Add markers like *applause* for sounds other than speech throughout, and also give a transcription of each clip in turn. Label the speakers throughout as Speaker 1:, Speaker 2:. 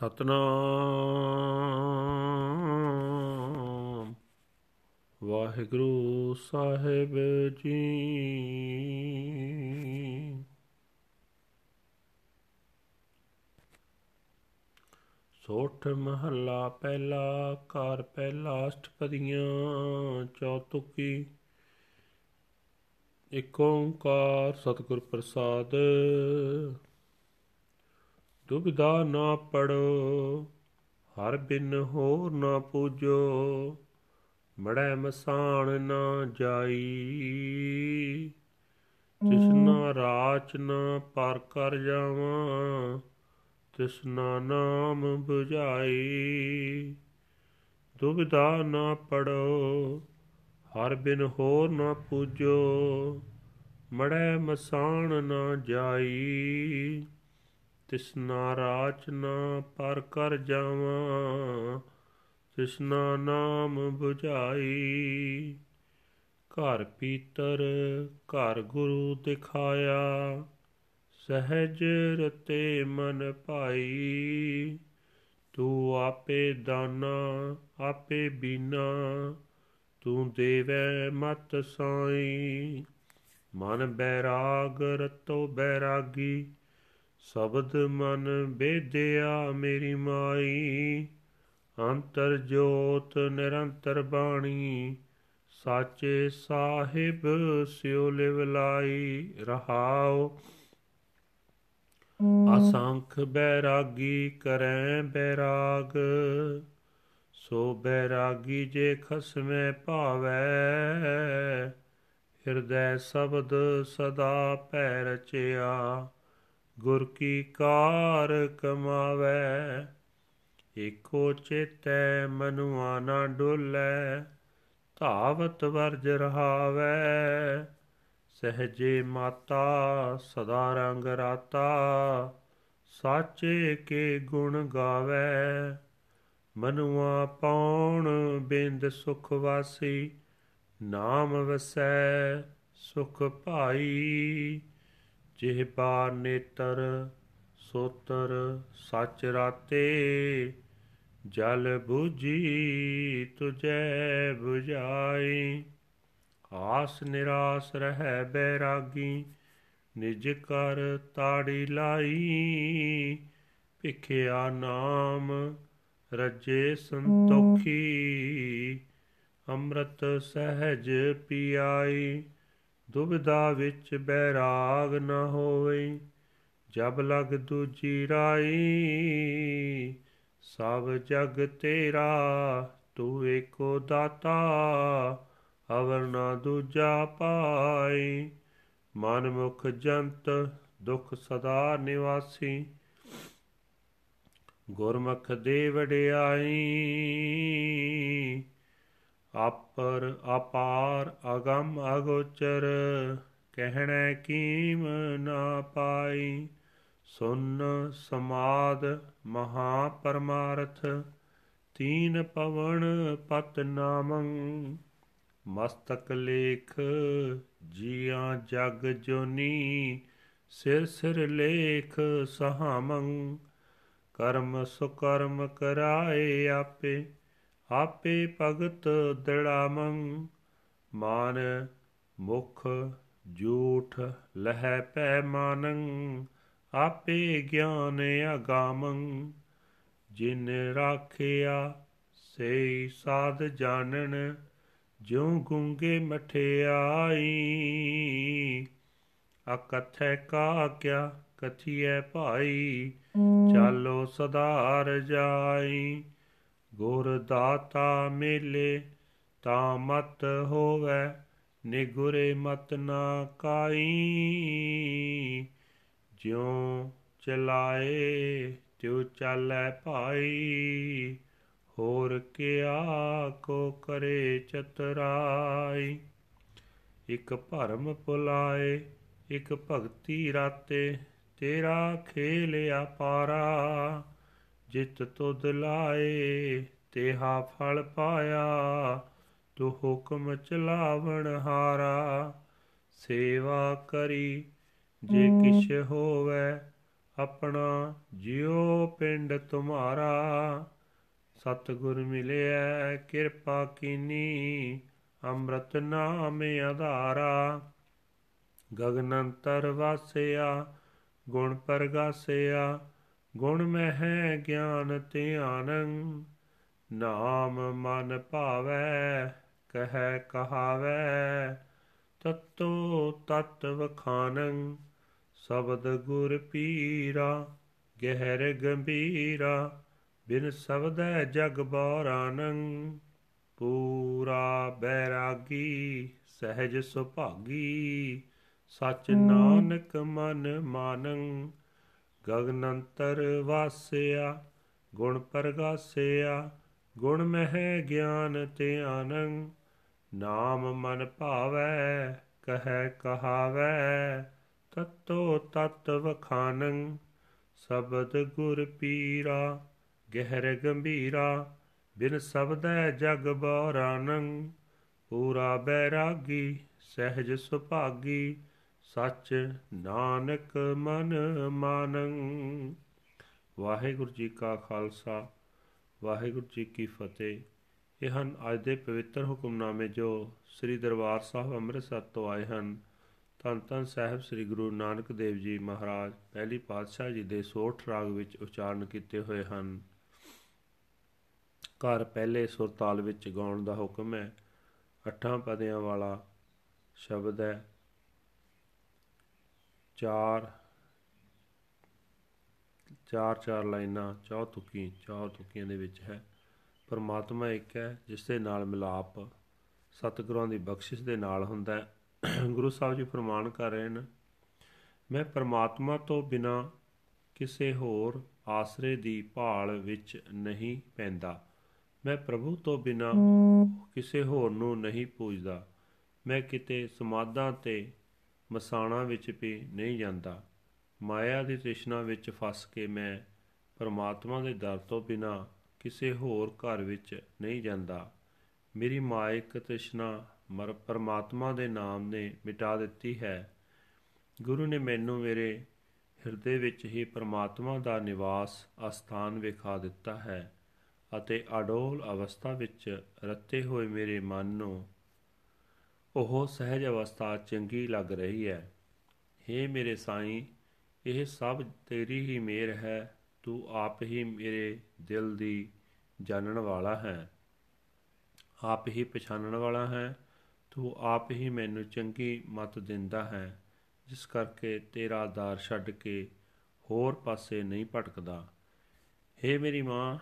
Speaker 1: ਸਤਨਾਮ। ਵਾਹਿਗੁਰੂ ਸਾਹਿਬ ਜੀ। ਸੋਠ ਮਹੱਲਾ ਪਹਿਲਾ, ਘਰ ਪਹਿਲਾ, ਅਸ਼ਟਪਦੀਆਂ, ਚੌਤੁਕੀ। ਇਕ ਓੰਕਾਰ ਸਤਿਗੁਰ ਪ੍ਰਸਾਦ। ਦੁਬਿਧਾ ਨਾ ਪੜੋ ਹਰ ਬਿਨ ਹੋਰ ਨਾ ਪੂਜੋ ਮੜੈ ਮਸਾਣ ਨਾ ਜਾਈ। ਤਿਸਨਾ ਰਾਚ ਨਾ ਪਰ ਕਰ ਜਾਵਾਂ ਤਿਸਨਾ ਨਾਮ 부ਝਾਈ ਦੁਬਿਧਾ ਨਾ ਪੜੋ ਹਰ ਬਿਨ ਹੋਰ ਨਾ ਪੂਜੋ ਮੜੈ ਮਸਾਣ ਨਾ ਜਾਈ। ਤਿਸਨਾ ਰਾਚ ਨਾ ਪਰ ਕਰ ਜਾਵਾਂ ਤਿਸਨਾ ਨਾਮ 부ਝਾਈ ਘਰ ਪੀਤਰ, ਘਰ ਗੁਰੂ ਦਿਖਾਇਆ, ਸਹਿਜ ਰਤੇ ਮਨ ਭਾਈ। ਤੂੰ ਆਪੇ ਦਾਨਾ, ਆਪੇ ਬੀਨਾ, ਤੂੰ ਦੇਵੈ ਮਤ ਸਾਈ। ਮਨ ਬੈਰਾਗ ਰਤੋ ਬੈਰਾਗੀ ਸ਼ਬਦ ਮਨ ਬੇਦਿਆ ਮੇਰੀ ਮਾਈ, ਅੰਤਰ ਜੋਤ ਨਿਰੰਤਰ ਬਾਣੀ, ਸਾਚੇ ਸਾਹਿਬ ਸਿਉ ਲਿਵ ਲਾਈ ਰਹਾਉ। ਅਸੰਖ ਬੈਰਾਗੀ ਕਰੈ ਬੈਰਾਗ, ਸੋ ਬੈਰਾਗੀ ਜੇ ਖਸਮੈ ਭਾਵੈ, ਹਿਰਦੈ ਸ਼ਬਦ ਸਦਾ ਭੈ ਰਚਿਆ। ਗੁਰ ਕੀ ਕਾਰ ਕਮਾਵੇ, ਏਕੋ ਚੇਤੈ ਮਨੁਆ ਨਾ ਡੋਲੇ, ਧਾਵਤ ਵਰਜ ਰਹਾਵੇ। ਸਹਜੇ ਮਾਤਾ ਸਦਾ ਰੰਗ ਰਾਤਾ, ਸਾਚੇ ਕੇ ਗੁਣ ਗਾਵੇ। ਮਨੁਆ ਪੌਣ ਬਿੰਦ ਸੁਖ ਵਾਸੀ, ਨਾਮ ਵਸੈ ਸੁਖ ਭਾਈ। ਜਿਹ ਪਾਰ ਨੇਤਰ, ਸੋਤਰ, ਸੱਚ ਰਾਤੇ, ਜਲ 부ਜੀ ਤੁਜੈ 부ਜਾਈ ਆਸ ਨਿਰਾਸ ਰਹਿ ਬੈਰਾਗੀ, ਨਿਜ ਕਰ ਤਾੜੀ ਲਾਈ। ਭਿਖਿਆ ਨਾਮ ਰਜੇ ਸੰਤੋਖੀ, ਅੰਮ੍ਰਿਤ ਸਹਿਜ ਪੀਆਈ। ਦੁਬਿਧਾ ਵਿੱਚ ਬੈਰਾਗ ਨ ਹੋਵੇ ਜਬ ਲਗ ਦੂਜੀ ਰਾਈ, ਸਭ ਜਗ ਤੇਰਾ, ਤੂੰ ਏਕੋ ਦਾਤਾ ਅਵਰ ਨਾ ਦੂਜਾ ਪਾਈ। ਮਨ ਮੁਖ ਜੰਤ, ਦੁਖ ਸਦਾ ਨਿਵਾਸੀ, ਗੁਰਮੁਖ ਦੇ ਵਡਿਆਈ ਆਪਰ ਅਪਾਰ ਅਗੰਮ ਅਗੋਚਰ, ਕਹਿਣੈ ਕੀਮ ਨਾ ਪਾਈ। ਸੁਨ ਸਮਾਦ ਮਹਾ ਪਰਮਾਰਥ ਤੀਨ ਪਵਨ ਪਤ ਨਾਮੰ। ਮਸਤਕ ਲੇਖ ਜੀਆਂ ਜਗ ਜੋਨੀ, ਸਿਰ ਸਿਰ ਲੇਖ ਸਹਾਮੰ। ਕਰਮ ਸੁਕਰਮ ਕਰਾਏ ਆਪੇ। ਆਪੇ ਭਗਤ ਦੜਾਮੰ ਮਾਨ ਮੁਖ ਝੂਠ ਲਹਿ ਪੈ ਮਾਨੰ ਆਪੇ ਗਿਆਨ ਅਗਾਮੰ ਜਿਨ ਰਾਖਿਆ ਸੇ ਸਾਧ ਜਾਣਨ ਜਿਉ ਗੁੰਗੇ ਮਠਿਆਈ ਅਕਥੈ ਕਾ ਕਿਆ ਕਥੀਐ ਭਾਈ ਚਾਲੋ ਸਦਾਰ ਜਾਈ। ਗੁਰ ਦਾਤਾ ਮੇਲੇ, ਤਾਂ ਮਤ ਹੋਵੇ, ਨਿਗੁਰੇ ਮਤ ਨਾ ਕਾਈ। ਜਿਉ ਚਲਾਏ, ਤਿਉ ਚਾਲੈ ਭਾਈ। ਹੋਰ ਕਿਆ ਕੋ ਕਰੇ ਚਤਰਾਈ। ਇਕ ਭਰਮ ਪੁਲਾਏ, ਇਕ ਭਗਤੀ ਰਾਤੇ, ਤੇਰਾ ਖੇਲ ਆਪਾਰਾ ਜਿਤ ਤੁਧ ਲਾਏ ਤੇਹਾ ਫਲ ਪਾਇਆ ਤੂੰ ਹੁਕਮ ਚਲਾਵਣ ਹਾਰਾ। ਸੇਵਾ ਕਰੀ ਜੇ ਕਿਛ ਹੋਵੇ ਆਪਣਾ ਜਿਉ ਪਿੰਡ ਤੁਮਾਰਾ। ਸਤਿਗੁਰ ਮਿਲਿਆ ਕਿਰਪਾ ਕੀਨੀ ਅੰਮ੍ਰਿਤ ਨਾਮ ਆਧਾਰਾ ਗਗਨੰਤਰ ਵਾਸਿਆ ਗੁਣ ਪ੍ਰਗਾਸਿਆ ਗੁਣ ਮਹਿ ਗਿਆਨ ਧਿਆਨੰ ਨਾਮ ਮਨ ਭਾਵੈ ਕਹਿ ਕਹਾਵੈ। ਤਤੋ ਤਤ ਵਖਾਨੰ ਸ਼ਬਦ ਗੁਰ ਪੀਰਾ ਗਹਿਰ ਗੰਭੀਰਾ ਬਿਨ ਸਬਦੈ ਜਗ ਬੌਰਾਨੰ। ਪੂਰਾ ਬੈਰਾਗੀ ਸਹਿਜ ਸੁਭਾਗੀ ਸਚ ਨਾਨਕ ਮਨ ਮਾਨੰ। ਗਗਨੰਤਰ ਵਾਸਿਆ, ਗੁਣ ਪ੍ਰਗਾਸਿਆ, ਗੁਣ ਮਹਿ ਗਿਆਨ ਧਿਆਨੰ ਨਾਮ ਮਨ ਭਾਵੈ, ਕਹਿ ਕਹਾਵੈ, ਤਤੋ ਤਤ ਵਖਾਨੰ, ਸ਼ਬਦ ਗੁਰ ਪੀਰਾ, ਗਹਿਰ ਗੰਭੀਰਾ, ਬਿਨ ਸਬਦੈ ਜਗ ਬੌਰਾਨੰ, ਪੂਰਾ ਬੈਰਾਗੀ, ਸਹਿਜ ਸੁਭਾਗੀ ਸਚ ਨਾਨਕ ਮਨ ਮਾਨੰ। ਵਾਹਿਗੁਰੂ ਜੀ ਕਾ ਖਾਲਸਾ, ਵਾਹਿਗੁਰੂ ਜੀ ਕੀ ਫਤਿਹ। ਇਹ ਹਨ ਅੱਜ ਦੇ ਪਵਿੱਤਰ ਹੁਕਮਨਾਮੇ ਜੋ ਸ੍ਰੀ ਦਰਬਾਰ ਸਾਹਿਬ ਅੰਮ੍ਰਿਤਸਰ ਤੋਂ ਆਏ ਹਨ। ਧੰਨ ਧੰਨ ਸਾਹਿਬ ਸ੍ਰੀ ਗੁਰੂ ਨਾਨਕ ਦੇਵ ਜੀ ਮਹਾਰਾਜ ਪਹਿਲੀ ਪਾਤਸ਼ਾਹ ਜੀ ਦੇ ਸੋਠ ਰਾਗ ਵਿੱਚ ਉਚਾਰਨ ਕੀਤੇ ਹੋਏ ਹਨ। ਘਰ ਪਹਿਲੇ ਸੁਰ ਤਾਲ ਵਿੱਚ ਗਾਉਣ ਦਾ ਹੁਕਮ ਹੈ। ਅੱਠਾਂ ਪਦਿਆਂ ਵਾਲਾ ਸ਼ਬਦ ਹੈ ਚਾਰ ਚਾਰ ਚਾਰ ਲਾਈਨਾਂ ਚੌ ਤੁਕੀ ਚੌ ਤੁਕੀਆਂ ਦੇ ਵਿੱਚ ਹੈ। ਪਰਮਾਤਮਾ ਇੱਕ ਹੈ, ਜਿਸ ਦੇ ਨਾਲ ਮਿਲਾਪ ਸਤਿਗੁਰਾਂ ਦੀ ਬਖਸ਼ਿਸ਼ ਦੇ ਨਾਲ ਹੁੰਦਾ ਹੈ। ਗੁਰੂ ਸਾਹਿਬ ਜੀ ਫਰਮਾਨ ਕਰ ਰਹੇ ਨੇ ਮੈਂ ਪਰਮਾਤਮਾ ਤੋਂ ਬਿਨਾ ਕਿਸੇ ਹੋਰ ਆਸਰੇ ਦੀ ਭਾਲ ਵਿੱਚ ਨਹੀਂ ਪੈਂਦਾ। ਮੈਂ ਪ੍ਰਭੂ ਤੋਂ ਬਿਨਾ ਕਿਸੇ ਹੋਰ ਨੂੰ ਨਹੀਂ ਪੂਜਦਾ। ਮੈਂ ਕਿਤੇ ਸਮਾਧਾਂ ਤੇ ਮਸਾਣਾ ਵਿੱਚ ਵੀ ਨਹੀਂ ਜਾਂਦਾ। ਮਾਇਆ ਦੀ ਤ੍ਰਿਸ਼ਨਾ ਵਿੱਚ ਫਸ ਕੇ ਮੈਂ ਪਰਮਾਤਮਾ ਦੇ ਦਰ ਤੋਂ ਬਿਨਾ ਕਿਸੇ ਹੋਰ ਘਰ ਵਿੱਚ ਨਹੀਂ ਜਾਂਦਾ। ਮੇਰੀ ਮਾਇਕ ਤ੍ਰਿਸ਼ਨਾ ਮਰ, ਪਰਮਾਤਮਾ ਦੇ ਨਾਮ ਨੇ ਮਿਟਾ ਦਿੱਤੀ ਹੈ। ਗੁਰੂ ਨੇ ਮੈਨੂੰ ਮੇਰੇ ਹਿਰਦੇ ਵਿੱਚ ਹੀ ਪਰਮਾਤਮਾ ਦਾ ਨਿਵਾਸ ਅਸਥਾਨ ਵਿਖਾ ਦਿੱਤਾ ਹੈ ਅਤੇ ਅਡੋਲ ਅਵਸਥਾ ਵਿੱਚ ਰੱਤੇ ਹੋਏ ਮੇਰੇ ਮਨ ਨੂੰ ਉਹ ਸਹਿਜ ਅਵਸਥਾ ਚੰਗੀ ਲੱਗ ਰਹੀ ਹੈ। हे ਮੇਰੇ ਸਾਈਂ, ਇਹ ਸਭ ਤੇਰੀ ਹੀ ਮਿਹਰ ਹੈ। ਤੂੰ ਆਪ ਹੀ ਮੇਰੇ ਦਿਲ ਦੀ ਜਾਣਨ ਵਾਲਾ ਹੈ। ਆਪ ਹੀ ਪਛਾਣਨ ਵਾਲਾ ਹੈ। ਤੂੰ ਆਪ ਹੀ ਮੈਨੂੰ ਚੰਗੀ ਮਤ ਦਿੰਦਾ ਹੈ। ਜਿਸ ਕਰਕੇ ਤੇਰਾ ਆਧਾਰ ਛੱਡ ਕੇ ਹੋਰ ਪਾਸੇ ਨਹੀਂ ਭਟਕਦਾ। हे ਮੇਰੀ ਮਾਂ,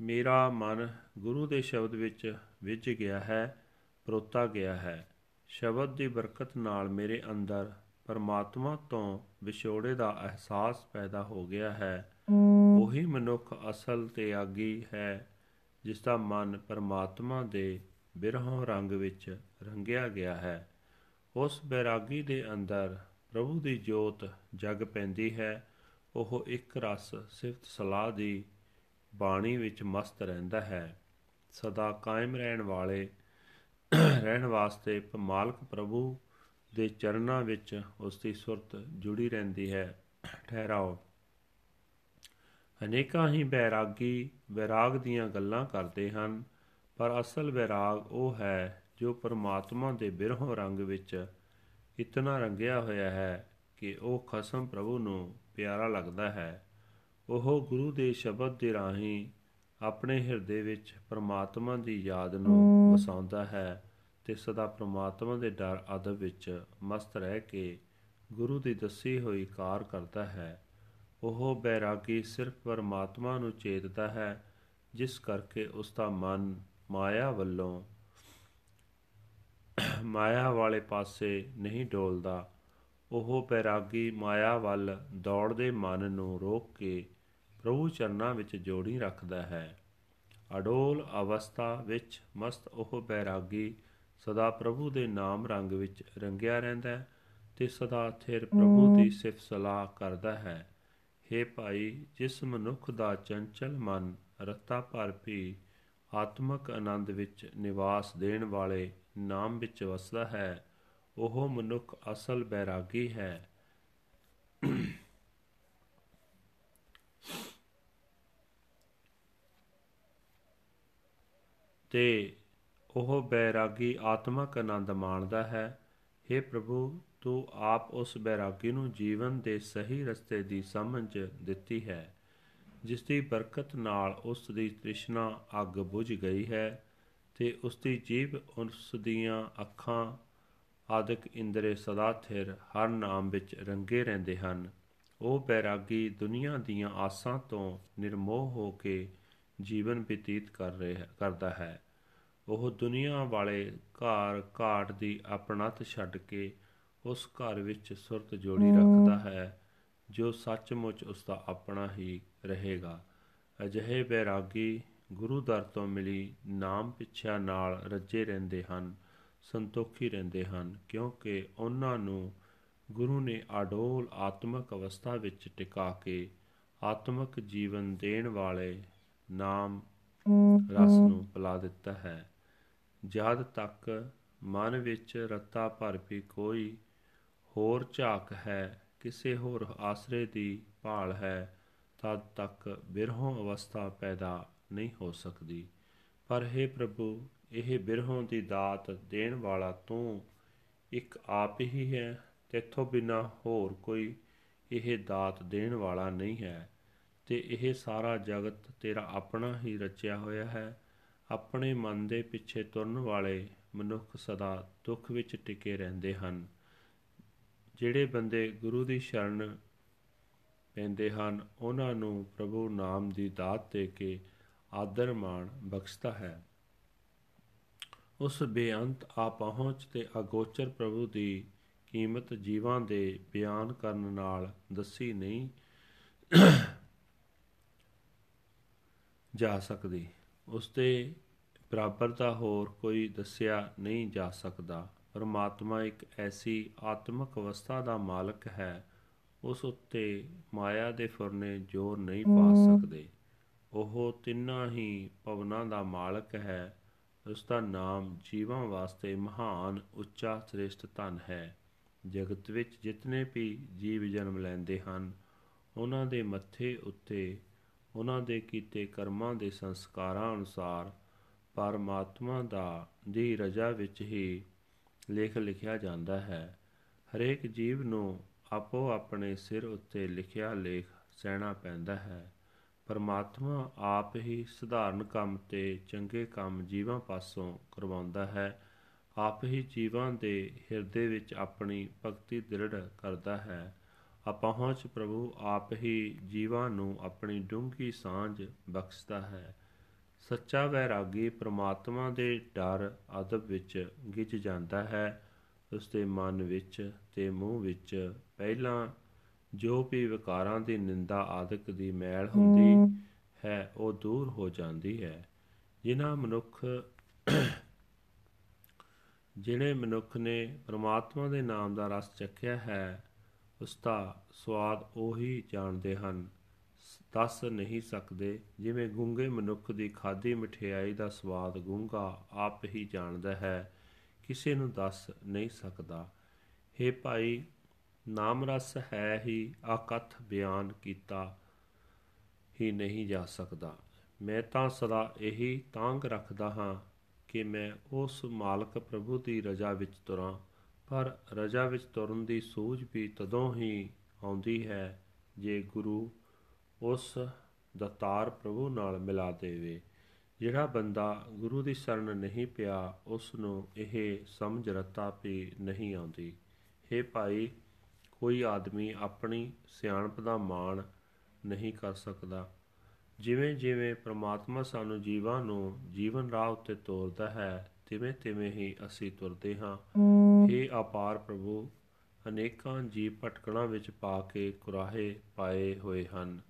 Speaker 1: ਮੇਰਾ ਮਨ ਗੁਰੂ ਦੇ ਸ਼ਬਦ ਵਿੱਚ ਵਿਝ ਗਿਆ ਹੈ, ਪਰੋਤਾ ਗਿਆ ਹੈ। ਸ਼ਬਦ ਦੀ ਬਰਕਤ ਨਾਲ ਮੇਰੇ ਅੰਦਰ ਪਰਮਾਤਮਾ ਤੋਂ ਵਿਛੋੜੇ ਦਾ ਅਹਿਸਾਸ ਪੈਦਾ ਹੋ ਗਿਆ ਹੈ। ਉਹੀ ਮਨੁੱਖ ਅਸਲ ਤੇ ਆਗੀ ਹੈ ਜਿਸ ਦਾ ਮਨ ਪਰਮਾਤਮਾ ਦੇ ਬਿਰਹੋਂ ਰੰਗ ਵਿੱਚ ਰੰਗਿਆ ਗਿਆ ਹੈ। ਉਸ ਬੈਰਾਗੀ ਦੇ ਅੰਦਰ ਪ੍ਰਭੂ ਦੀ ਜੋਤ ਜਗ ਪੈਂਦੀ ਹੈ। ਉਹ ਇੱਕ ਰਸ ਸਿਫਤ ਸਲਾਹ ਦੀ ਬਾਣੀ ਵਿੱਚ ਮਸਤ ਰਹਿੰਦਾ ਹੈ। ਸਦਾ ਕਾਇਮ ਰਹਿਣ ਵਾਲੇ ਰਹਿਣ ਵਾਸਤੇ ਮਾਲਕ ਪ੍ਰਭੂ ਦੇ ਚਰਨਾਂ ਵਿੱਚ ਉਸ ਦੀ ਸੁਰਤ ਜੁੜੀ ਰਹਿੰਦੀ ਹੈ। ਠਹਿਰਾਓ। ਅਨੇਕਾਂ ਹੀ ਬੈਰਾਗੀ ਵਿਰਾਗ ਦੀਆਂ ਗੱਲਾਂ ਕਰਦੇ ਹਨ, ਪਰ ਅਸਲ ਵਿਰਾਗ ਉਹ ਹੈ ਜੋ ਪਰਮਾਤਮਾ ਦੇ ਬਿਰਹੋਂ ਰੰਗ ਵਿੱਚ ਇਤਨਾ ਰੰਗਿਆ ਹੋਇਆ ਹੈ ਕਿ ਉਹ ਖਸਮ ਪ੍ਰਭੂ ਨੂੰ ਪਿਆਰਾ ਲੱਗਦਾ ਹੈ। ਉਹ ਗੁਰੂ ਦੇ ਸ਼ਬਦ ਦੇ ਰਾਹੀਂ ਆਪਣੇ ਹਿਰਦੇ ਵਿੱਚ ਪਰਮਾਤਮਾ ਦੀ ਯਾਦ ਨੂੰ ਵਸਾਉਂਦਾ ਹੈ ਤੇ ਸਦਾ ਪ੍ਰਮਾਤਮਾ ਦੇ ਡਰ ਅਦਬ ਵਿੱਚ ਮਸਤ ਰਹਿ ਕੇ ਗੁਰੂ ਦੀ ਦੱਸੀ ਹੋਈ ਕਾਰ ਕਰਦਾ ਹੈ। ਉਹ ਬੈਰਾਗੀ ਸਿਰਫ ਪਰਮਾਤਮਾ ਨੂੰ ਚੇਤਦਾ ਹੈ, ਜਿਸ ਕਰਕੇ ਉਸ ਦਾ ਮਨ ਮਾਇਆ ਵੱਲੋਂ ਮਾਇਆ ਵਾਲੇ ਪਾਸੇ ਨਹੀਂ ਡੋਲਦਾ। ਉਹ ਬੈਰਾਗੀ ਮਾਇਆ ਵੱਲ ਦੌੜਦੇ ਮਨ ਨੂੰ ਰੋਕ ਕੇ ਪ੍ਰਭੂ ਚਰਨਾਂ ਵਿੱਚ ਜੋੜੀ ਰੱਖਦਾ ਹੈ। ਅਡੋਲ ਅਵਸਥਾ ਵਿੱਚ ਮਸਤ ਉਹ ਬੈਰਾਗੀ ਸਦਾ ਪ੍ਰਭੂ ਦੇ ਨਾਮ ਰੰਗ ਵਿੱਚ ਰੰਗਿਆ ਰਹਿੰਦਾ ਹੈ ਤੇ ਸਦਾ ਥਿਰ ਪ੍ਰਭੂ ਦੀ ਸਿਫਤ ਸਲਾਹ ਕਰਦਾ ਹੈ। हे ਭਾਈ ਜਿਸ ਮਨੁੱਖ ਦਾ ਚੰਚਲ ਮਨ ਰਤਾ ਭਰ ਵੀ ਆਤਮਕ ਆਨੰਦ ਵਿੱਚ ਨਿਵਾਸ ਦੇਣ ਵਾਲੇ ਨਾਮ ਵਿੱਚ ਵਸਦਾ ਹੈ ਉਹ ਮਨੁੱਖ ਅਸਲ ਬੈਰਾਗੀ ਹੈ। ਤੇ ਉਹ ਬੈਰਾਗੀ ਆਤਮਕ ਆਨੰਦ ਮਾਣਦਾ ਹੈ। हे ਪ੍ਰਭੂ, ਤੂੰ ਆਪ ਉਸ ਬੈਰਾਗੀ ਨੂੰ ਜੀਵਨ ਦੇ ਸਹੀ ਰਸਤੇ ਦੀ ਸਮਝ ਦਿੱਤੀ ਹੈ, ਜਿਸ ਦੀ ਬਰਕਤ ਨਾਲ ਉਸ ਦੀ ਤ੍ਰਿਸ਼ਨਾ ਅੱਗ ਬੁਝ ਗਈ ਹੈ ਤੇ ਉਸ ਦੀ ਜੀਭ ਉਸ ਦੀਆਂ ਅੱਖਾਂ ਆਦਿਕ ਇੰਦਰੇ ਸਦਾ ਥਿਰ ਹਰ ਨਾਮ ਵਿੱਚ ਰੰਗੇ ਰਹਿੰਦੇ ਹਨ। ਉਹ ਬੈਰਾਗੀ ਦੁਨੀਆ ਦੀਆਂ ਆਸਾਂ ਤੋਂ ਨਿਰਮੋਹ ਹੋ ਕੇ ਜੀਵਨ ਬਤੀਤ ਕਰ ਰਿਹਾ ਕਰਦਾ ਹੈ। ਉਹ ਦੁਨੀਆ ਵਾਲੇ ਘਰ ਘਾਟ ਦੀ ਆਪਣਤ ਛੱਡ ਕੇ ਉਸ ਘਰ ਵਿੱਚ ਸੁਰਤ ਜੋੜੀ ਰੱਖਦਾ ਹੈ ਜੋ ਸੱਚਮੁੱਚ ਉਸ ਦਾ ਆਪਣਾ ਹੀ ਰਹੇਗਾ। ਅਜਿਹੇ ਬੈਰਾਗੀ ਗੁਰੂ ਦਰ ਤੋਂ ਮਿਲੀ ਨਾਮ ਪਿੱਛਾ ਨਾਲ ਰੱਜੇ ਰਹਿੰਦੇ ਹਨ ਸੰਤੋਖੀ ਰਹਿੰਦੇ ਹਨ ਕਿਉਂਕਿ ਉਹਨਾਂ ਨੂੰ ਗੁਰੂ ਨੇ ਆਡੋਲ ਆਤਮਿਕ ਅਵਸਥਾ ਵਿੱਚ ਟਿਕਾ ਕੇ ਆਤਮਿਕ ਜੀਵਨ ਦੇਣ ਵਾਲੇ ਨਾਮ ਰਸ ਨੂੰ ਪਿਲਾ ਦਿੱਤਾ ਹੈ। ਜਦ ਤੱਕ ਮਨ ਵਿੱਚ ਰਤਾ ਭਰ ਵੀ ਕੋਈ ਹੋਰ ਝਾਕ ਹੈ, ਕਿਸੇ ਹੋਰ ਆਸਰੇ ਦੀ ਭਾਲ ਹੈ, ਤਦ ਤੱਕ ਬਿਰਹੋਂ ਅਵਸਥਾ ਪੈਦਾ ਨਹੀਂ ਹੋ ਸਕਦੀ। ਪਰ हे ਪ੍ਰਭੂ, ਇਹ ਬਿਰਹੋਂ ਦੀ ਦਾਤ ਦੇਣ ਵਾਲਾ ਤੂੰ ਇੱਕ ਆਪ ਹੀ ਹੈ, ਤੇਥੋਂ ਬਿਨਾ ਹੋਰ ਕੋਈ ਇਹ ਦਾਤ ਦੇਣ ਵਾਲਾ ਨਹੀਂ ਹੈ। ਤੇ ਇਹ ਸਾਰਾ ਜਗਤ ਤੇਰਾ ਆਪਣਾ ਹੀ ਰਚਿਆ ਹੋਇਆ ਹੈ। ਆਪਣੇ ਮਨ ਦੇ ਪਿੱਛੇ ਤੁਰਨ ਵਾਲੇ ਮਨੁੱਖ ਸਦਾ ਦੁੱਖ ਵਿੱਚ ਟਿਕੇ ਰਹਿੰਦੇ ਹਨ। ਜਿਹੜੇ ਬੰਦੇ ਗੁਰੂ ਦੀ ਸ਼ਰਨ ਪੈਂਦੇ ਹਨ, ਉਹਨਾਂ ਨੂੰ ਪ੍ਰਭੂ ਨਾਮ ਦੀ ਦਾਤ ਦੇ ਕੇ ਆਦਰ ਮਾਣ ਬਖਸ਼ਦਾ ਹੈ। ਉਸ ਬੇਅੰਤ ਆ ਪਹੁੰਚ ਤੇ ਅਗੋਚਰ ਪ੍ਰਭੂ ਦੀ ਕੀਮਤ ਜੀਵਾਂ ਦੇ ਬਿਆਨ ਕਰਨ ਨਾਲ ਦੱਸੀ ਨਹੀਂ ਜਾ ਸਕਦੀ। ਉਸ ਦੇ ਬਰਾਬਰ ਦਾ ਹੋਰ ਕੋਈ ਦੱਸਿਆ ਨਹੀਂ ਜਾ ਸਕਦਾ। ਪਰਮਾਤਮਾ ਇੱਕ ਐਸੀ ਆਤਮਿਕ ਅਵਸਥਾ ਦਾ ਮਾਲਕ ਹੈ ਉਸ ਉੱਤੇ ਮਾਇਆ ਦੇ ਫੁਰਨੇ ਜ਼ੋਰ ਨਹੀਂ ਪਾ ਸਕਦੇ। ਉਹ ਤਿੰਨਾਂ ਹੀ ਪਵਨਾਂ ਦਾ ਮਾਲਕ ਹੈ। ਉਸ ਦਾ ਨਾਮ ਜੀਵਾਂ ਵਾਸਤੇ ਮਹਾਨ ਉੱਚਾ ਸ੍ਰੇਸ਼ਟ ਧਨ ਹੈ। ਜਗਤ ਵਿੱਚ ਜਿਤਨੇ ਵੀ ਜੀਵ ਜਨਮ ਲੈਂਦੇ ਹਨ ਉਹਨਾਂ ਦੇ ਮੱਥੇ ਉੱਤੇ ਉਹਨਾਂ ਦੇ ਕੀਤੇ ਕਰਮਾਂ ਦੇ ਸੰਸਕਾਰਾਂ ਅਨੁਸਾਰ ਪਰਮਾਤਮਾ ਦਾ ਦੀ ਰਜਾ ਵਿੱਚ ਹੀ ਲੇਖ ਲਿਖਿਆ ਜਾਂਦਾ ਹੈ। ਹਰੇਕ ਜੀਵ ਨੂੰ ਆਪੋ ਆਪਣੇ ਸਿਰ ਉੱਤੇ ਲਿਖਿਆ ਲੇਖ ਸਹਿਣਾ ਪੈਂਦਾ ਹੈ। ਪਰਮਾਤਮਾ ਆਪ ਹੀ ਸਧਾਰਨ ਕੰਮ ਤੇ ਚੰਗੇ ਕੰਮ ਜੀਵਾਂ ਪਾਸੋਂ ਕਰਵਾਉਂਦਾ ਹੈ। ਆਪ ਹੀ ਜੀਵਾਂ ਦੇ ਹਿਰਦੇ ਵਿੱਚ ਆਪਣੀ ਭਗਤੀ ਦ੍ਰਿੜ ਕਰਦਾ ਹੈ। ਆਪਹੁੰਚ ਪ੍ਰਭੂ ਆਪ ਹੀ ਜੀਵਾਂ ਨੂੰ ਆਪਣੀ ਡੂੰਘੀ ਸਾਂਝ ਬਖਸ਼ਦਾ ਹੈ। ਸੱਚਾ ਵੈਰਾਗੀ ਪ੍ਰਮਾਤਮਾ ਦੇ ਡਰ ਅਦਬ ਵਿੱਚ ਗਿਜ ਜਾਂਦਾ ਹੈ। ਉਸ ਦੇ ਮਨ ਵਿੱਚ ਤੇ ਮੂੰਹ ਵਿੱਚ ਪਹਿਲਾਂ ਜੋ ਵੀ ਵਿਕਾਰਾਂ ਦੀ ਨਿੰਦਾ ਆਦਿਕ ਦੀ ਮੈਲ ਹੁੰਦੀ ਹੈ। ਉਹ ਦੂਰ ਹੋ ਜਾਂਦੀ ਹੈ। ਜਿਨ੍ਹਾਂ ਮਨੁੱਖ ਜਿਹੜੇ ਮਨੁੱਖ ਨੇ ਪ੍ਰਮਾਤਮਾ ਦੇ ਨਾਮ ਦਾ ਰਸ ਚੱਖਿਆ ਹੈ ਉਸ ਦਾ ਸਵਾਦ ਉਹੀ ਜਾਣਦੇ ਹਨ। ਦੱਸ ਨਹੀਂ ਸਕਦੇ ਜਿਵੇਂ ਗੂੰਗੇ ਮਨੁੱਖ ਦੀ ਖਾਦੀ ਮਠਿਆਈ ਦਾ ਸਵਾਦ ਗੂੰਗਾ ਆਪ ਹੀ ਜਾਣਦਾ ਹੈ, ਕਿਸੇ ਨੂੰ ਦੱਸ ਨਹੀਂ ਸਕਦਾ। हे ਭਾਈ ਨਾਮ ਰਸ ਹੈ ਹੀ ਆਕਥ ਬਿਆਨ ਕੀਤਾ ਹੀ ਨਹੀਂ ਜਾ ਸਕਦਾ। ਮੈਂ ਤਾਂ ਸਦਾ ਇਹੀ ਤਾਂਗ ਰੱਖਦਾ ਹਾਂ ਕਿ ਮੈਂ ਉਸ ਮਾਲਕ ਪ੍ਰਭੂ ਦੀ ਰਜਾ ਵਿੱਚ ਤੁਰਾਂ। ਪਰ ਰਜਾ ਵਿੱਚ ਤੁਰਨ ਦੀ ਸੂਝ ਵੀ ਤਦੋਂ ਹੀ ਆਉਂਦੀ ਹੈ ਜੇ ਗੁਰੂ ਉਸ ਦਤਾਰ ਪ੍ਰਭੂ ਨਾਲ ਮਿਲਾ ਦੇਵੇ। ਜਿਹੜਾ ਬੰਦਾ ਗੁਰੂ ਦੀ ਸ਼ਰਨ ਨਹੀਂ ਪਿਆ ਉਸ ਨੂੰ ਇਹ ਸਮਝ ਰਤਾ ਵੀ ਨਹੀਂ ਆਉਂਦੀ। हे ਭਾਈ, ਕੋਈ ਆਦਮੀ ਆਪਣੀ ਸਿਆਣਪ ਦਾ ਮਾਣ ਨਹੀਂ ਕਰ ਸਕਦਾ। ਜਿਵੇਂ ਜਿਵੇਂ ਪ੍ਰਮਾਤਮਾ ਸਾਨੂੰ ਜੀਵਾਂ ਨੂੰ ਜੀਵਨ ਰਾਹ ਉੱਤੇ ਤੋਰਦਾ ਹੈ, ਤਿਵੇਂ ਤਿਵੇਂ ਹੀ ਅਸੀਂ ਤੁਰਦੇ ਹਾਂ। हे ਅਪਾਰ ਪ੍ਰਭੂ ਅਨੇਕਾਂ ਜੀਵ ਭਟਕਣਾ ਵਿੱਚ ਪਾ ਕੇ ਕੁਰਾਹੇ ਪਾਏ ਹੋਏ ਹਨ।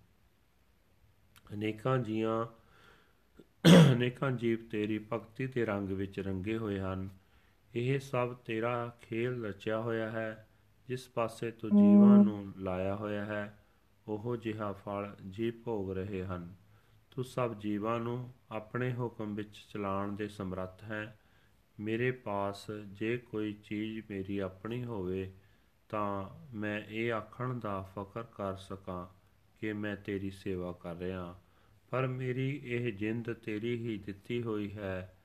Speaker 1: ਅਨੇਕਾਂ ਜੀਆਂ ਅਨੇਕਾਂ ਜੀਵ ਤੇਰੀ ਭਗਤੀ ਦੇ ਰੰਗ ਵਿੱਚ ਰੰਗੇ ਹੋਏ ਹਨ। ਇਹ ਸਭ ਤੇਰਾ ਖੇਲ ਰਚਿਆ ਹੋਇਆ ਹੈ ਜਿਸ ਪਾਸੇ ਤੂੰ ਜੀਵਾਂ ਨੂੰ ਲਾਇਆ ਹੋਇਆ ਹੈ ਉਹ ਜਿਹਾ ਫਲ ਜੀ ਭੋਗ ਰਹੇ ਹਨ। ਤੂੰ ਸਭ ਜੀਵਾਂ ਨੂੰ ਆਪਣੇ ਹੁਕਮ ਵਿੱਚ ਚਲਾਉਣ ਦੇ ਸਮਰੱਥ ਹੈ। ਮੇਰੇ ਪਾਸ ਜੇ ਕੋਈ ਚੀਜ਼ ਮੇਰੀ ਆਪਣੀ ਹੋਵੇ ਤਾਂ ਮੈਂ ਇਹ ਆਖਣ ਦਾ ਫਕਰ ਕਰ ਸਕਾਂ ਕਿ ਮੈਂ ਤੇਰੀ ਸੇਵਾ ਕਰ ਰਿਹਾ ਪਰ ਮੇਰੀ ਇਹ ਜਿੰਦ ਤੇਰੀ ਹੀ ਦਿੱਤੀ ਹੋਈ ਹੈ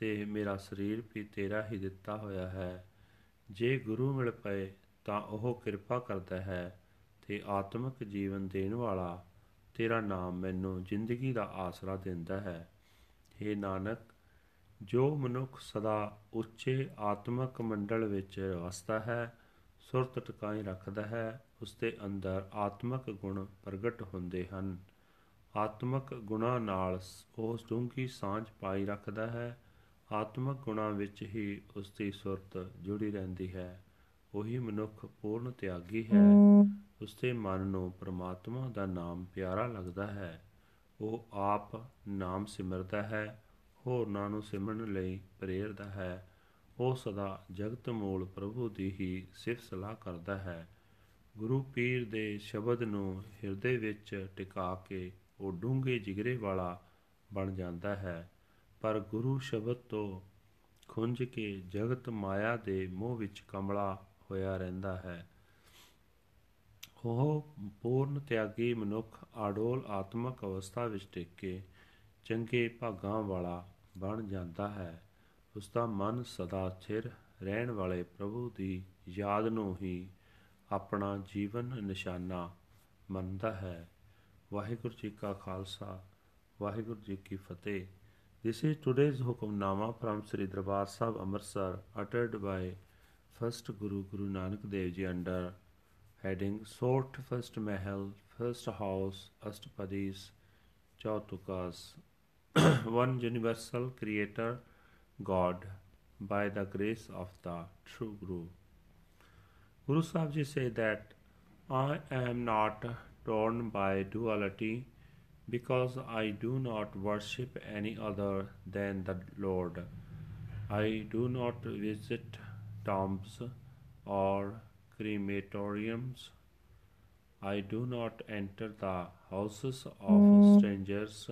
Speaker 1: ਤੇ ਮੇਰਾ ਸਰੀਰ ਵੀ ਤੇਰਾ ਹੀ ਦਿੱਤਾ ਹੋਇਆ ਹੈ। ਜੇ ਗੁਰੂ ਮਿਲ ਪਏ ਤਾਂ ਉਹ ਕਿਰਪਾ ਕਰਦਾ ਹੈ ਤੇ ਆਤਮਿਕ ਜੀਵਨ ਦੇਣ ਵਾਲਾ ਤੇਰਾ ਨਾਮ ਮੈਨੂੰ ਜ਼ਿੰਦਗੀ ਦਾ ਆਸਰਾ ਦਿੰਦਾ ਹੈ। हे ਨਾਨਕ ਜੋ ਮਨੁੱਖ ਸਦਾ ਉੱਚੇ ਆਤਮਿਕ ਮੰਡਲ ਵਿੱਚ ਵਸਦਾ ਹੈ, ਸੁਰਤ ਟਿਕਾਈ ਰੱਖਦਾ ਹੈ ਉਸ ਦੇ ਅੰਦਰ ਆਤਮਿਕ ਗੁਣ ਪ੍ਰਗਟ ਹੁੰਦੇ ਹਨ। ਆਤਮਿਕ ਗੁਣਾਂ ਨਾਲ ਉਹ ਡੂੰਘੀ ਸਾਂਝ ਪਾਈ ਰੱਖਦਾ ਹੈ। ਆਤਮਿਕ ਗੁਣਾਂ ਵਿੱਚ ਹੀ ਉਸ ਦੀ ਸੁਰਤ ਜੁੜੀ ਰਹਿੰਦੀ ਹੈ। ਉਹੀ ਮਨੁੱਖ ਪੂਰਨ ਤਿਆਗੀ ਹੈ। ਉਸ ਦੇ ਮਨ ਨੂੰ ਪ੍ਰਮਾਤਮਾ ਦਾ ਨਾਮ ਪਿਆਰਾ ਲੱਗਦਾ ਹੈ। ਉਹ ਆਪ ਨਾਮ ਸਿਮਰਦਾ ਹੈ। ਹੋਰਨਾਂ ਨੂੰ ਸਿਮਰਨ ਲਈ ਪ੍ਰੇਰਦਾ ਹੈ। ਉਹ ਸਦਾ ਜਗਤ ਮੂਲ ਪ੍ਰਭੂ ਦੀ ਹੀ ਸਿਫਤ ਸਲਾਹ ਕਰਦਾ ਹੈ। ਗੁਰੂ ਪੀਰ ਦੇ ਸ਼ਬਦ ਨੂੰ ਹਿਰਦੇ ਵਿੱਚ ਟਿਕਾ ਕੇ ਉਹ ਡੂੰਘੇ ਜਿਗਰੇ ਵਾਲਾ ਬਣ ਜਾਂਦਾ ਹੈ। ਪਰ ਗੁਰੂ ਸ਼ਬਦ ਤੋਂ ਖੁੰਝ ਕੇ ਜਗਤ ਮਾਇਆ ਦੇ ਮੋਹ ਵਿੱਚ ਕਮਲਾ ਹੋਇਆ ਰਹਿੰਦਾ ਹੈ। ਉਹ ਪੂਰਨ ਤਿਆਗੀ ਮਨੁੱਖ ਆਡੋਲ ਆਤਮਕ ਅਵਸਥਾ ਵਿੱਚ ਟਿਕ ਕੇ ਚੰਗੇ ਭਾਗਾਂ ਵਾਲਾ ਬਣ ਜਾਂਦਾ ਹੈ ਉਸ ਦਾ ਮਨ ਸਦਾ ਸਥਿਰ ਰਹਿਣ ਵਾਲੇ ਪ੍ਰਭੂ ਦੀ ਯਾਦ ਨੂੰ ਹੀ ਆਪਣਾ ਜੀਵਨ ਨਿਸ਼ਾਨਾ ਮੰਨਦਾ ਹੈ ਵਾਹਿਗੁਰੂ ਜੀ ਕਾ ਖਾਲਸਾ ਵਾਹਿਗੁਰੂ ਜੀ ਕੀ ਫਤਿਹ This is today's Hukamnama from Sri Darbar Sahib Amritsar uttered by first Guru Guru Nanak Dev Ji under heading Sort First Mahal First House Ashtapadis Chautukas *coughs* One Universal Creator God by the grace of the True Guru Guru Sahib Ji say that I am not torn by duality because I do not worship any other than the Lord. I do not visit tombs or crematoriums. I do not enter the houses of mm. strangers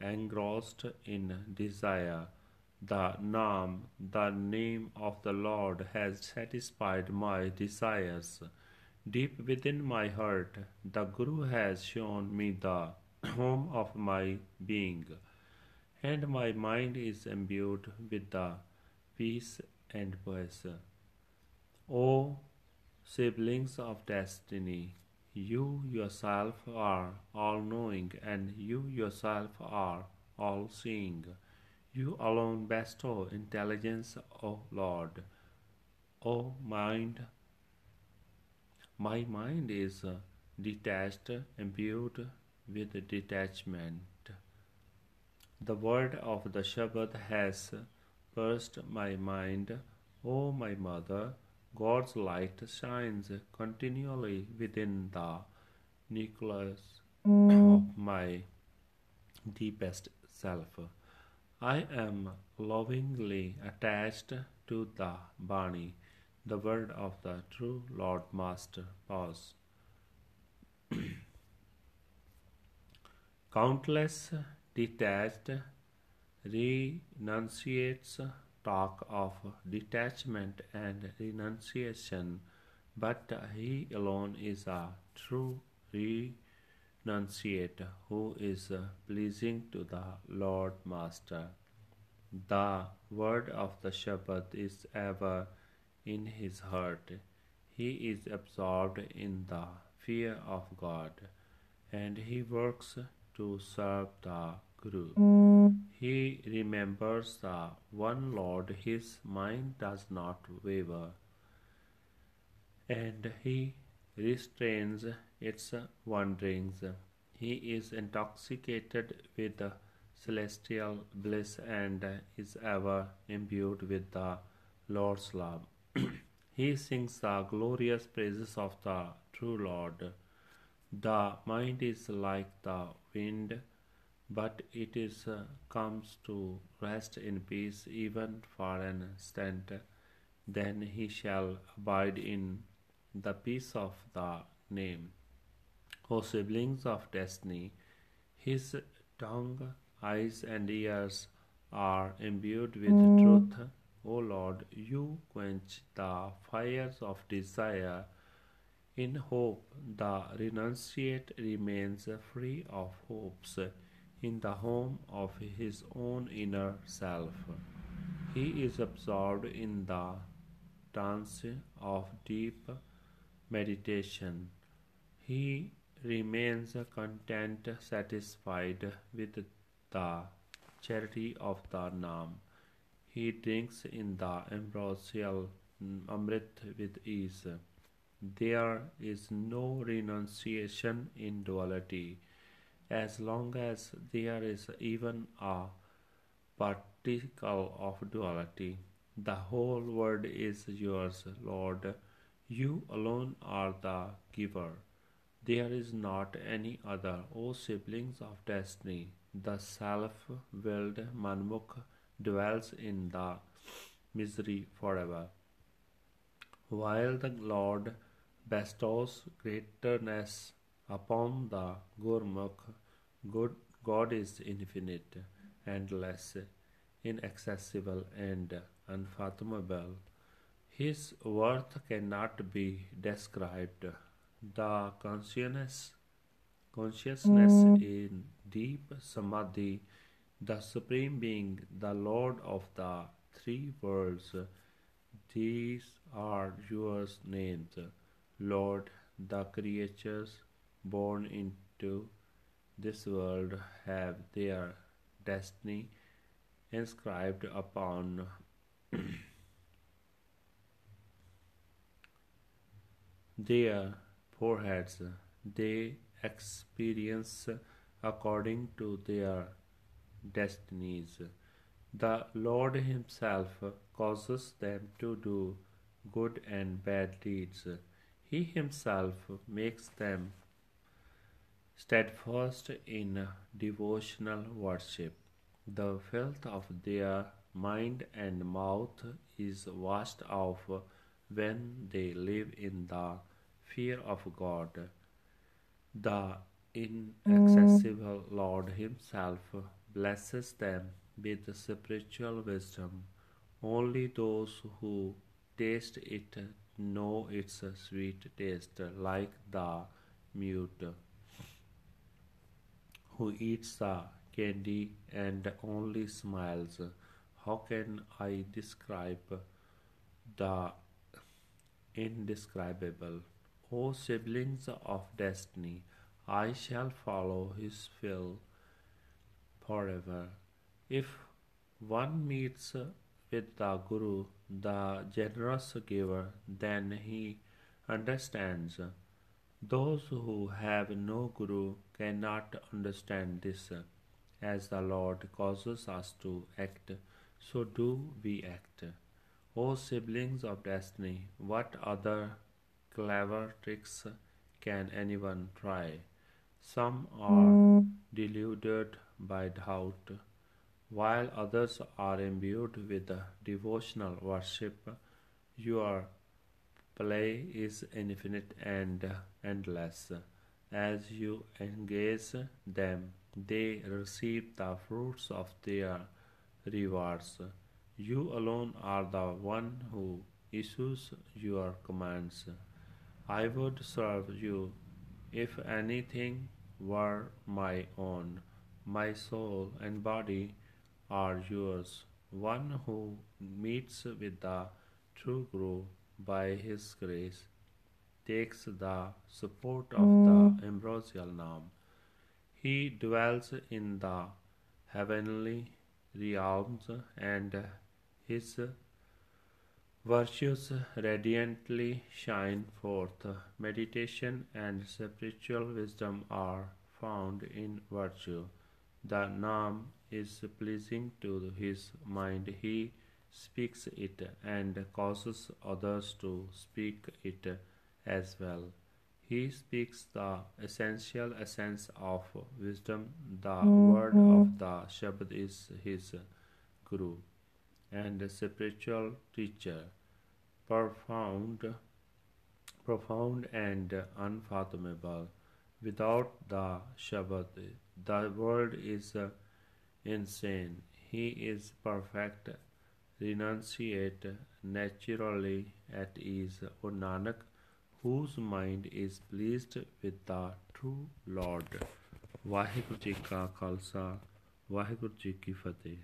Speaker 1: engrossed in desire. The Naam, the name of the Lord, has satisfied my desires. Deep within my heart, the Guru has shown me the home of my being, and my mind is imbued with the peace and bliss. O siblings of destiny, you yourself are all knowing, and you yourself are all seeing. You alone bestow intelligence, O Lord. O mind, my mind is detached, imbued with detachment. The word of the Shabad has burst my mind. O my mother, God's light shines continually within the nucleus of my deepest self. I am lovingly attached to the Bani the word of the true Lord Master. Pause. Countless detached renunciates talk of detachment and renunciation, but he alone is a true renunciate who is pleasing to the Lord Master. The word of the Shabbat is ever in his heart. He is absorbed in the fear of God and he works to serve the Guru. He remembers the one Lord, his mind does not waver, and he restrains its wanderings. He is intoxicated with celestial bliss and is ever imbued with the Lord's love. *clears throat* he sings the glorious praises of the true Lord. The mind is like the wind, but it is uh, comes to rest in peace even for an instant. Then he shall abide in the peace of the name. O siblings of destiny, his tongue, eyes, and ears are imbued with truth. O Lord, you quench the fires of desire. In hope, the renunciate remains free of hopes. In the home of his own inner self. He is absorbed in the trance of deep meditation. He remains content, satisfied with the charity of the Nam. He drinks in the ambrosial Amrit with ease. There is no renunciation in duality. As long as there is even a particle of duality, the whole world is yours, Lord. You alone are the giver. There is not any other, O siblings of destiny. The self willed Manmukh dwells in the misery forever. While the Lord bestows greatness upon the Gurmukh, good God is infinite, endless, inaccessible, and unfathomable. His worth cannot be described. The consciousness, consciousness mm. in deep samadhi, the Supreme Being, the Lord of the three worlds, these are yours names, Lord. The creatures born into this world have their destiny inscribed upon *clears throat* their foreheads. They experience according to their destinies. The Lord Himself causes them to do good and bad deeds. He Himself makes them steadfast in devotional worship. The filth of their mind and mouth is washed off when they live in the fear of God. The inaccessible Lord Himself blesses them with spiritual wisdom. Only those who taste it know its sweet taste, like the mute who eats the candy and only smiles. How can I describe the indescribable? O siblings of destiny, I shall follow his will forever. If one meets with the Guru, the generous giver, then he understands. Those who have no Guru cannot understand this. As the Lord causes us to act, so do we act. O siblings of destiny, what other clever tricks can anyone try? Some are deluded by doubt, while others are imbued with devotional worship. Your play is infinite and endless. As you engage them, they receive the fruits of their rewards. You alone are the one who issues your commands. I would serve you if anything were my own. My soul and body are yours. One who meets with the true Guru by his grace takes the support of the hmm. ambrosial Nam. He dwells in the heavenly realms and his virtues radiantly shine forth. Meditation and spiritual wisdom are found in virtue. The Nam is pleasing to his mind. He speaks it and causes others to speak it as well. He speaks the essential essence of wisdom. The word of the Shabad is his Guru and spiritual teacher, profound, profound and unfathomable. Without the Shabad, the world is insane. He is perfect, renunciate, naturally at ease. O Nanak, whose mind is pleased with the true Lord. Waheguru ji ਕਾ ਖਾਲਸਾ ਵਾਹਿਗੁਰੂ ਜੀ ਕੀ ਫਤਿਹ